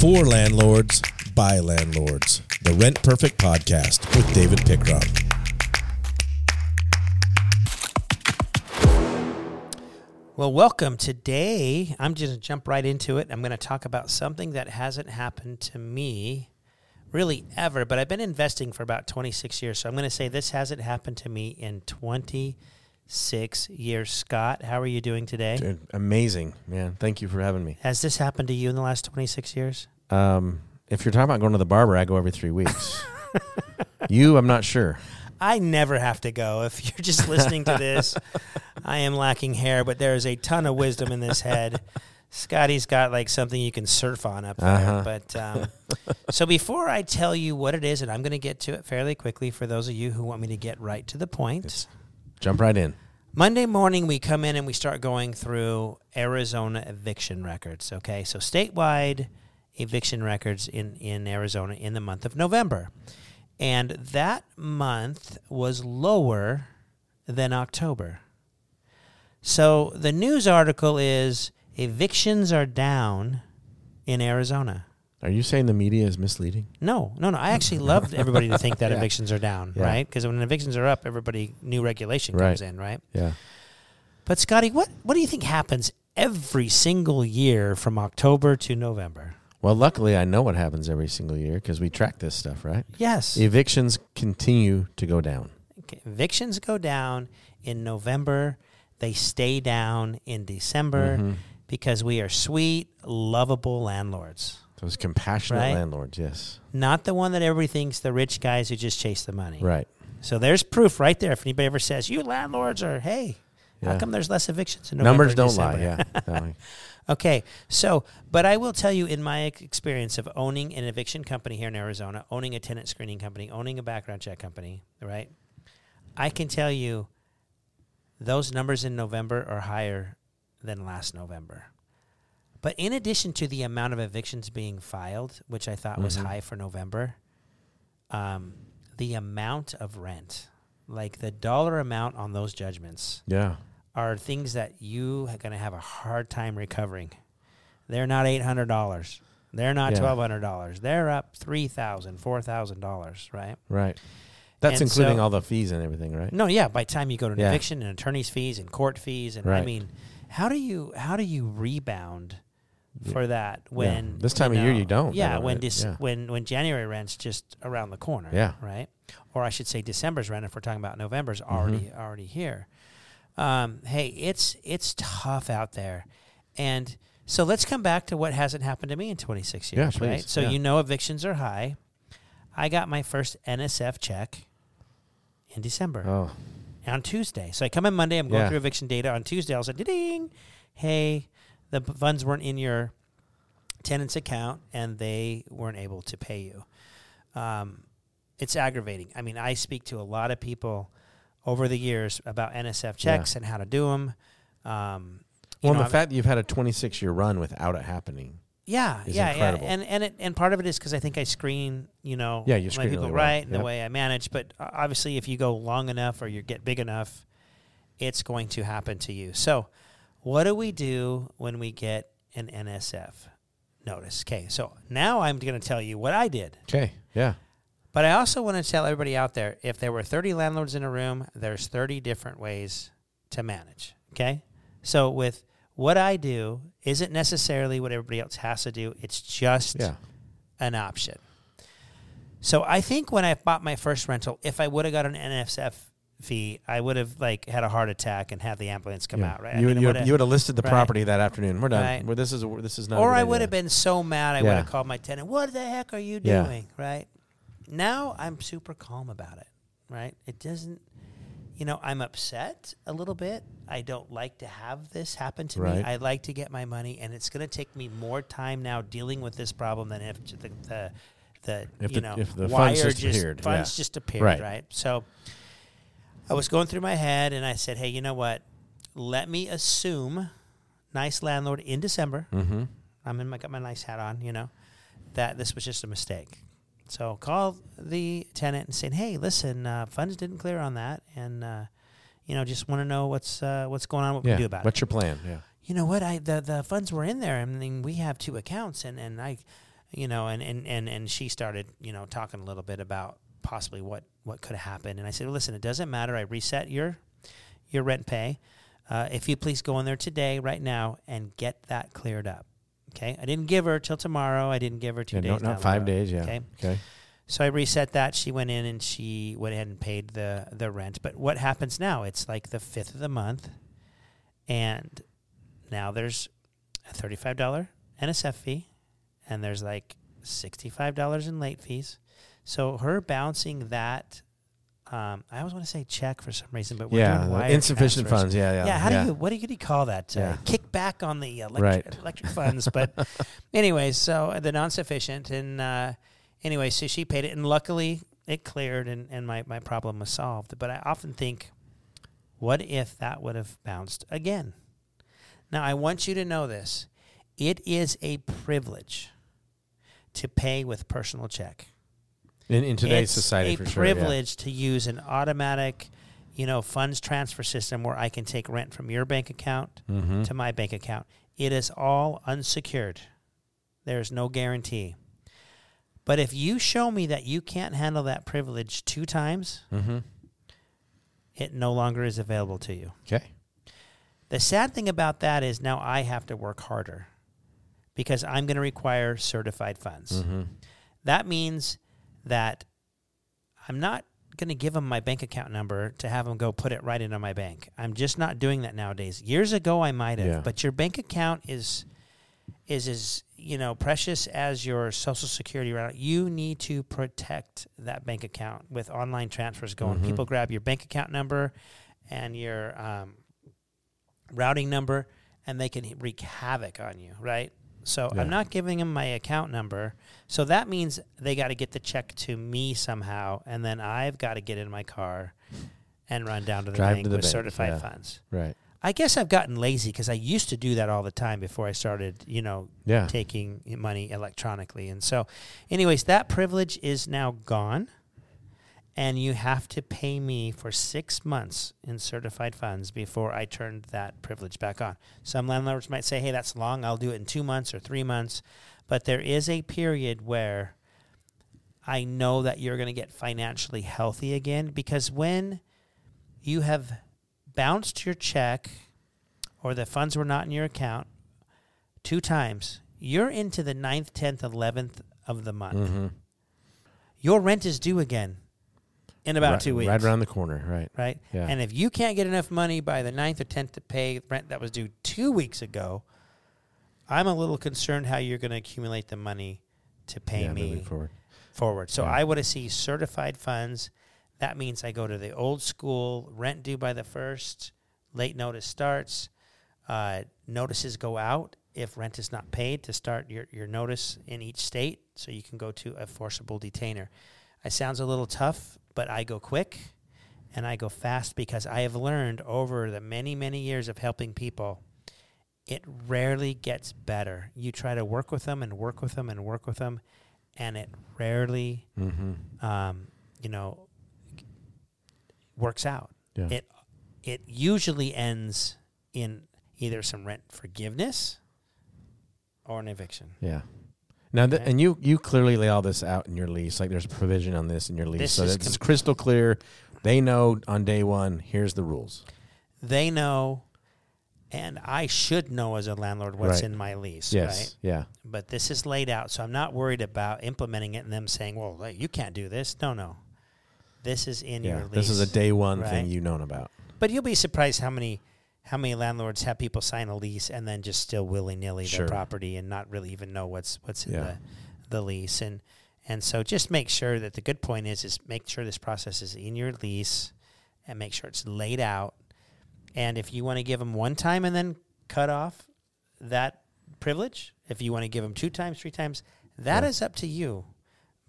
For landlords, by landlords. The Rent Perfect Podcast with David Pickron. Well, welcome. Today, I'm just going to jump right into it. I'm going to talk about something that hasn't happened to me really ever, but I've been investing for about 26 years. So I'm going to say this hasn't happened to me in 26 years. Scott, how are you doing today? Dude, amazing, man. Thank you for having me. Has this happened to you in the last 26 years? Um, if you're talking about going to the barber, I go every three weeks. you, I'm not sure. I never have to go. If you're just listening to this, I am lacking hair, but there is a ton of wisdom in this head. Scotty's got like something you can surf on up there. Uh-huh. But um, so before I tell you what it is, and I'm going to get to it fairly quickly for those of you who want me to get right to the point. Yes. Jump right in. Monday morning, we come in and we start going through Arizona eviction records. Okay, so statewide eviction records in, in Arizona in the month of November. And that month was lower than October. So the news article is evictions are down in Arizona. Are you saying the media is misleading? No, no, no. I actually love everybody to think that Yeah. evictions are down, Yeah. right? Because when evictions are up, everybody new regulation comes Right. in, right? Yeah. But Scotty, what what do you think happens every single year from October to November? Well, luckily, I know what happens every single year because we track this stuff, right? Yes, Evictions continue to go down. Okay, evictions go down in November. They stay down in December Mhm. because we are sweet, lovable landlords. Those compassionate Right. landlords, yes. Not the one that everybody thinks the rich guys who just chase the money. Right. So there's proof right there. If anybody ever says you landlords are, hey, how come there's less evictions in November? Numbers don't December? lie, yeah. No, Okay, so, but I will tell you in my experience of owning an eviction company here in Arizona, owning a tenant screening company, owning a background check company, right? I can tell you those numbers in November are higher than last November. But in addition to the amount of evictions being filed, which I thought was Mhm. high for November, um, the amount of rent, like the dollar amount on those judgments, yeah. are things that you are going to have a hard time recovering. They're not eight hundred dollars. They're not Yeah. twelve hundred dollars. They're up three thousand, four thousand dollars, right? Right. That's And including so- all the fees and everything, right? No, yeah. By the time you go to an Yeah. eviction and attorney's fees and court fees, and I mean, how do you how do you rebound. For that when This time of year you don't, Yeah, when it- dis- yeah. when when January rent's just around the corner. Yeah. right. Or I should say December's rent if we're talking about November's Mm-hmm. already already here. Um, hey, it's it's tough out there, and so let's come back to what hasn't happened to me in 26 Yeah, years, right? please, So yeah. you know evictions are high. I got my first NSF check in December Oh, on Tuesday. So I come in Monday. I'm going Yeah. through eviction data. On Tuesday, I was like, ding, hey, the funds weren't in your tenant's account and they weren't able to pay you. Um, it's aggravating. I mean, I speak to a lot of people over the years about NSF checks and how to do them. Um, well, know, the I've- fact that you've had a 26 year run without it happening. yeah, yeah, yeah, and and it, and part of it is because I think I screen, you know, Yeah, you my screen people really well. right and the way I manage. But uh, obviously, if you go long enough or you get big enough, it's going to happen to you. So, what do we do when we get an NSF notice? Okay, so now I'm going to tell you what I did. Okay. Yeah. But I also want to tell everybody out there if there were 30 landlords in a room, there's 30 different ways to manage. Okay? So with what I do isn't necessarily what everybody else has to do, it's just Yeah. an option. So I think when I bought my first rental, if I would have got an NSF fee, I would have like had a heart attack and had the ambulance come Yeah. out, right? I You, mean, would, you, would have listed the right. property that afternoon. We're done. Right. Well, this is this is not. or I would have been so mad I would have called my tenant. What the heck are you Yeah. doing? Right now, I'm super calm about it. Right? It doesn't. You know, I'm upset a little bit. I don't like to have this happen to me. I like to get my money, and it's going to take me more time now dealing with this problem than if the the, the If you the- know if the wire funds just appeared, funds yeah. just appeared. Right. right? So I was going through my head, and I said, "Hey, you know what? Let me assume." Nice landlord in December. Mm-hmm. I'm in my got my nice hat on, you know, that this was just a mistake. So call the tenant and saying, "Hey, listen, uh, funds didn't clear on that, and uh, you know, just want to know what's uh, what's going on, what we Yeah. can do about What's it." What's your plan? Yeah. You know what? I the the funds were in there. I mean, we have two accounts, and and I you know, and, and, and, and she started, you know, talking a little bit about possibly what, what could happen. And I said, well, listen, it doesn't matter. I reset your, your rent pay. Uh, if you please go in there today, right now, and get that cleared up. Okay. I didn't give her till tomorrow. I didn't give her two Yeah, days. no, not five days. Yeah. Okay. Okay. So I reset that. She went in and she went ahead and paid the the rent. But what happens now? It's like the fifth of the month, and now there's a thirty five dollar NSF fee, and there's like sixty five dollars in late fees. So her bouncing that, um, I always want to say check for some reason, but we're Yeah. doing wire Insufficient transfers. funds. Yeah. Yeah. Yeah, how do you what do you, what do you call that? Uh, Yeah. Kick back on the electric, Right. electric funds. But anyways, so the non-sufficient, and uh, anyway, so she paid it, and luckily it cleared, and, and my my problem was solved. But I often think, what if that would have bounced again? Now I want you to know this: it is a privilege to pay with personal check In, in today's it's society, a for sure. yeah. privilege to use an automatic, you know, funds transfer system where I can take rent from your bank account Mhm. to my bank account. It is all unsecured. There's no guarantee. But if you show me that you can't handle that privilege two times, Mhm. it no longer is available to you. Okay. The sad thing about that is now I have to work harder because I'm going to require certified funds. Mhm. That means that I'm not going to give them my bank account number to have them go put it right into my bank. I'm just not doing that nowadays. Years ago I might have, Yeah. but your bank account is is as, you know, precious as your social security right. You need to protect that bank account with online transfers going. Mhm. People grab your bank account number and your um, routing number and they can wreak havoc on you, right? So Yeah. I'm not giving them my account number. So that means they got to get the check to me somehow, and then I've got to get in my car and run down to the Drive bank to the with bank, certified yeah. funds. Right. I guess I've gotten lazy because I used to do that all the time before I started, you know, Yeah. taking money electronically. And so, anyways, that privilege is now gone. And you have to pay me for six months in certified funds before I turned that privilege back on. Some landlords might say, hey, that's long. I'll do it in two months or three months. But there is a period where I know that you're going to get financially healthy again because when you have bounced your check or the funds were not in your account two times, you're into the ninth, 10th, 11th of the month. hmm Your rent is due again in about right, two weeks. Right around the corner. Right. right? Yeah. And if you can't get enough money by the 9th or 10th to pay rent that was due two weeks ago, I'm a little concerned how you're going to accumulate the money to pay yeah, me forward. forward. So Yeah. I want to see certified funds. That means I go to the old school rent due by the first, late notice starts, uh, notices go out if rent is not paid to start your, your notice in each state so you can go to a forcible detainer. It sounds a little tough, but I go quick and I go fast because I have learned over the many, many years of helping people, it rarely gets better. You try to work with them and work with them and work with them, and it rarely, Mm-hmm. um, you know, works out. Yeah. It it usually ends in either some rent forgiveness or an eviction. Yeah. Now, th- and you you clearly lay all this out in your lease. Like there's a provision on this in your lease, This so is it's com- crystal clear. They know on day one. Here's the rules. They know, and I should know as a landlord what's Right. in my lease, Yes. right? Yeah. But this is laid out, so I'm not worried about implementing it and them saying, "Well, hey, you can't do this." No, no. This is in Yeah. your lease. This is a day one right? thing you've known about. But you'll be surprised how many how many landlords have people sign a lease and then just still willy nilly Sure. their property and not really even know what's what's in Yeah. the the lease and and so just make sure that the good point is is make sure this process is in your lease and make sure it's laid out. And if you want to give them one time and then cut off that privilege, if you want to give them two times, three times, that is Yeah. up to you.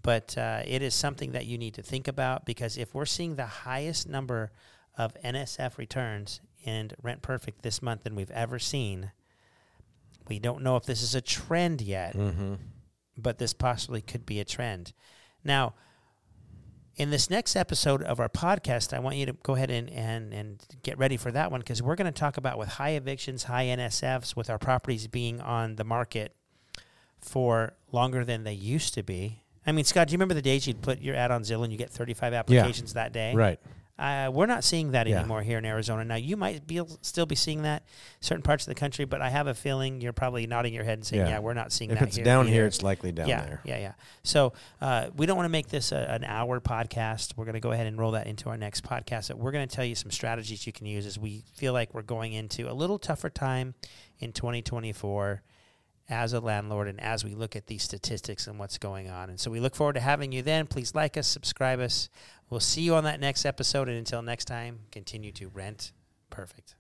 But uh, it is something that you need to think about because if we're seeing the highest number of NSF returns and Rent Perfect this month than we've ever seen, we don't know if this is a trend yet Mm-hmm. but this possibly could be a trend. Now, in this next episode of our podcast, I want you to go ahead and, and, and get ready for that one because we're going to talk about with high evictions, high NSFs, with our properties being on the market for longer than they used to be. I mean, Scott, do you remember the days you'd put your ad on Zillow and you get 35 applications that day? Right. Uh, we're not seeing that Yeah. anymore here in Arizona. Now, you might be still be seeing that certain parts of the country, but I have a feeling you're probably nodding your head and saying, Yeah. "Yeah, we're not seeing If that If it's here." down either." here, it's likely down yeah, there. Yeah, yeah. So uh, we don't want to make this a, an hour podcast. We're going to go ahead and roll that into our next podcast. That we're going to tell you some strategies you can use as we feel like we're going into a little tougher time in 2024 as a landlord and as we look at these statistics and what's going on. And so we look forward to having you then. Please like us, subscribe us. We'll see you on that next episode. And until next time, continue to rent perfect.